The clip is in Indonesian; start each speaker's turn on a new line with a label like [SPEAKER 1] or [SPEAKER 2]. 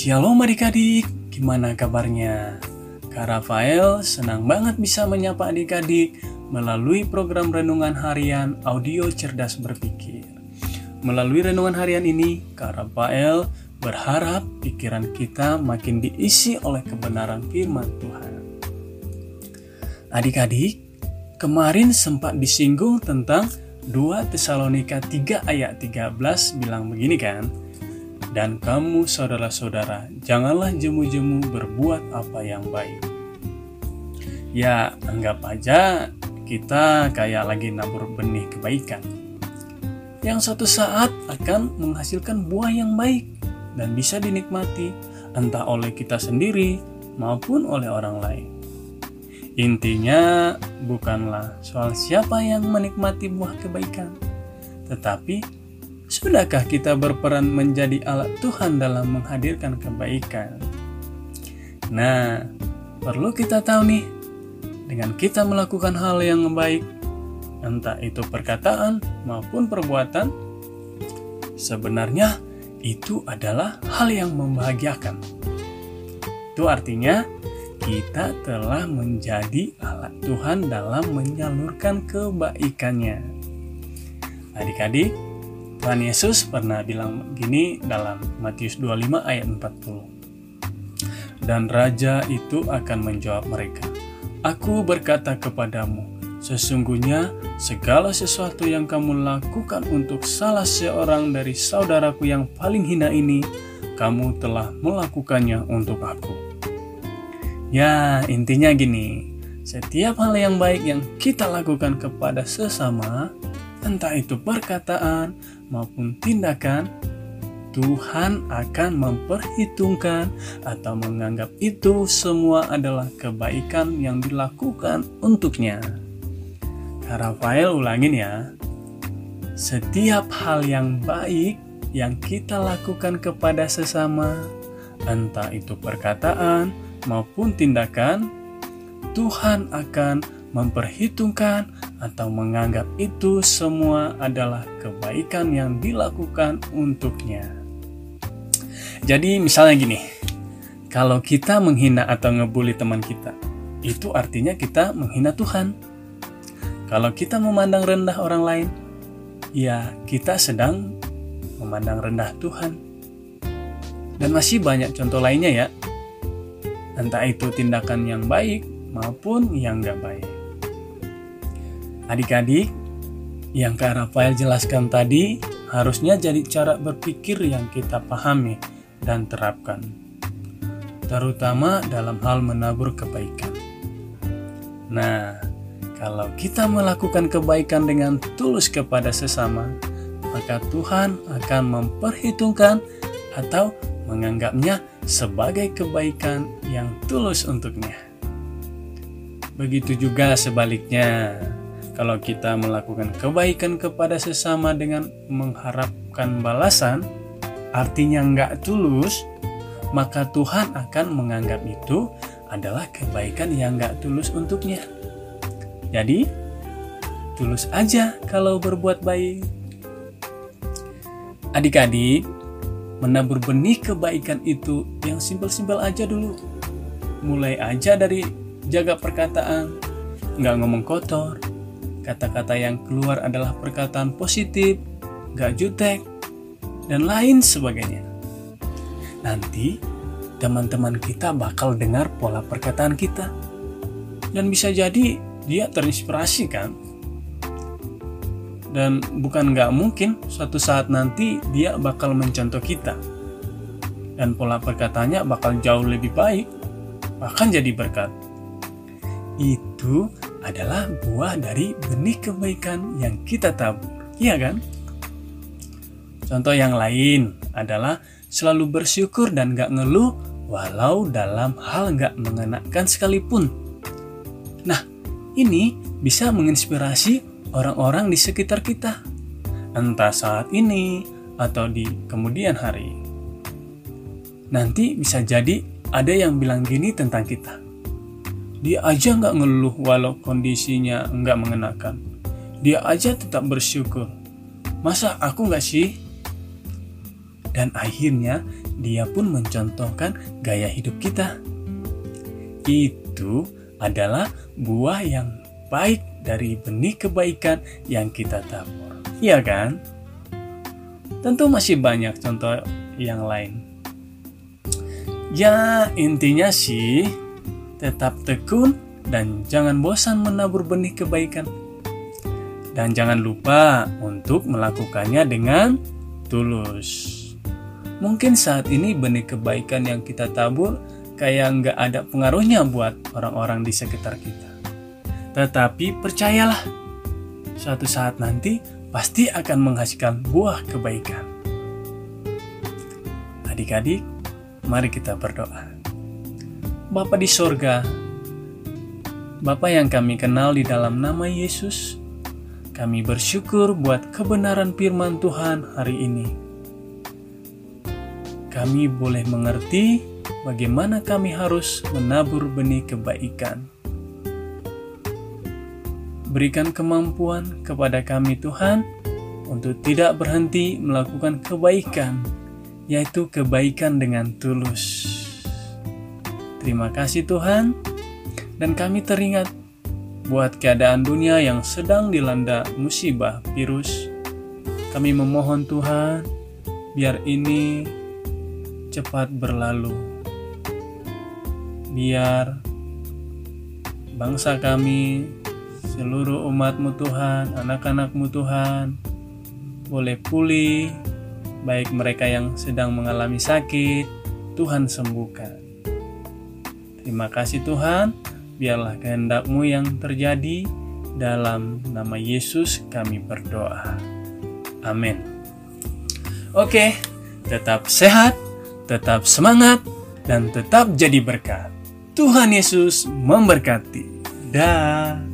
[SPEAKER 1] Shalom adik-adik, gimana kabarnya? Kak Rafael senang banget bisa menyapa adik-adik melalui program Renungan Harian Audio Cerdas Berpikir. Melalui Renungan Harian ini, Kak Rafael berharap pikiran kita makin diisi oleh kebenaran firman Tuhan. Adik-adik, kemarin sempat disinggung tentang 2 Tesalonika 3 ayat 13 bilang begini kan? Dan kamu saudara-saudara, janganlah jemu-jemu berbuat apa yang baik. Ya, anggap aja kita kayak lagi nabur benih kebaikan. Yang suatu saat akan menghasilkan buah yang baik dan bisa dinikmati entah oleh kita sendiri maupun oleh orang lain. Intinya bukanlah soal siapa yang menikmati buah kebaikan, tetapi Sudahkah kita berperan menjadi alat Tuhan dalam menghadirkan kebaikan? Nah, perlu kita tahu nih, dengan kita melakukan hal yang baik, entah itu perkataan maupun perbuatan, sebenarnya itu adalah hal yang membahagiakan. Itu artinya kita telah menjadi alat Tuhan dalam menyalurkan kebaikannya. Adik-adik, Tuhan Yesus pernah bilang begini dalam Matius 25 ayat 40. Dan raja itu akan menjawab mereka, Aku berkata kepadamu, sesungguhnya segala sesuatu yang kamu lakukan untuk salah seorang dari saudaraku yang paling hina ini, kamu telah melakukannya untuk aku. Ya, intinya gini, setiap hal yang baik yang kita lakukan kepada sesama, entah itu perkataan maupun tindakan, Tuhan akan memperhitungkan atau menganggap itu semua adalah kebaikan yang dilakukan untuknya. Rafael ulangin ya. Setiap hal yang baik yang kita lakukan kepada sesama, entah itu perkataan maupun tindakan, Tuhan akan memperhitungkan atau menganggap itu semua adalah kebaikan yang dilakukan untuknya. Jadi misalnya gini, kalau kita menghina atau ngebully teman kita, itu artinya kita menghina Tuhan. Kalau kita memandang rendah orang lain, ya kita sedang memandang rendah Tuhan. Dan masih banyak contoh lainnya ya. Entah itu tindakan yang baik maupun yang gak baik. Adik-adik, yang Kak Rafael jelaskan tadi harusnya jadi cara berpikir yang kita pahami dan terapkan, terutama dalam hal menabur kebaikan. Nah, kalau kita melakukan kebaikan dengan tulus kepada sesama, maka Tuhan akan memperhitungkan atau menganggapnya sebagai kebaikan yang tulus untuknya. Begitu juga sebaliknya, kalau kita melakukan kebaikan kepada sesama dengan mengharapkan balasan, artinya nggak tulus, maka Tuhan akan menganggap itu adalah kebaikan yang nggak tulus untuknya. Jadi, tulus aja kalau berbuat baik. Adik-adik, menabur benih kebaikan itu yang simpel-simpel aja dulu. Mulai aja dari jaga perkataan, nggak ngomong kotor, kata-kata yang keluar adalah perkataan positif, gak jutek, dan lain sebagainya. Nanti teman-teman kita bakal dengar pola perkataan kita. Dan bisa jadi dia terinspirasi kan? Dan bukan gak mungkin suatu saat nanti dia bakal mencontoh kita. Dan pola perkataannya bakal jauh lebih baik, bahkan jadi berkat. Itu adalah buah dari benih kebaikan yang kita tabur. Iya kan? Contoh yang lain adalah selalu bersyukur dan gak ngeluh walau dalam hal gak mengenakan sekalipun. Nah, ini bisa menginspirasi orang-orang di sekitar kita. Entah saat ini atau di kemudian hari. Nanti bisa jadi ada yang bilang gini tentang kita dia aja nggak ngeluh walau kondisinya nggak mengenakan. Dia aja tetap bersyukur. Masa aku nggak sih? Dan akhirnya dia pun mencontohkan gaya hidup kita. Itu adalah buah yang baik dari benih kebaikan yang kita tabur. Iya kan? Tentu masih banyak contoh yang lain. Ya, intinya sih tetap tekun dan jangan bosan menabur benih kebaikan. Dan jangan lupa untuk melakukannya dengan tulus. Mungkin saat ini benih kebaikan yang kita tabur kayak nggak ada pengaruhnya buat orang-orang di sekitar kita. Tetapi percayalah, suatu saat nanti pasti akan menghasilkan buah kebaikan. Adik-adik, mari kita berdoa. Bapa di sorga, Bapa yang kami kenal di dalam nama Yesus, kami bersyukur buat kebenaran firman Tuhan hari ini kami boleh mengerti bagaimana kami harus menabur benih kebaikan. Berikan kemampuan kepada kami, Tuhan, untuk tidak berhenti melakukan kebaikan, yaitu kebaikan dengan tulus. Terima kasih, Tuhan, dan kami teringat buat keadaan dunia yang sedang dilanda musibah virus. Kami memohon Tuhan, biar ini cepat berlalu. Biar bangsa kami, seluruh umatmu Tuhan, anak-anakmu Tuhan, boleh pulih, baik mereka yang sedang mengalami sakit, Tuhan sembuhkan. Terima kasih Tuhan, biarlah kehendakmu yang terjadi, dalam nama Yesus kami berdoa. Amin. Oke, tetap sehat, tetap semangat, dan tetap jadi berkat. Tuhan Yesus memberkati. Dah.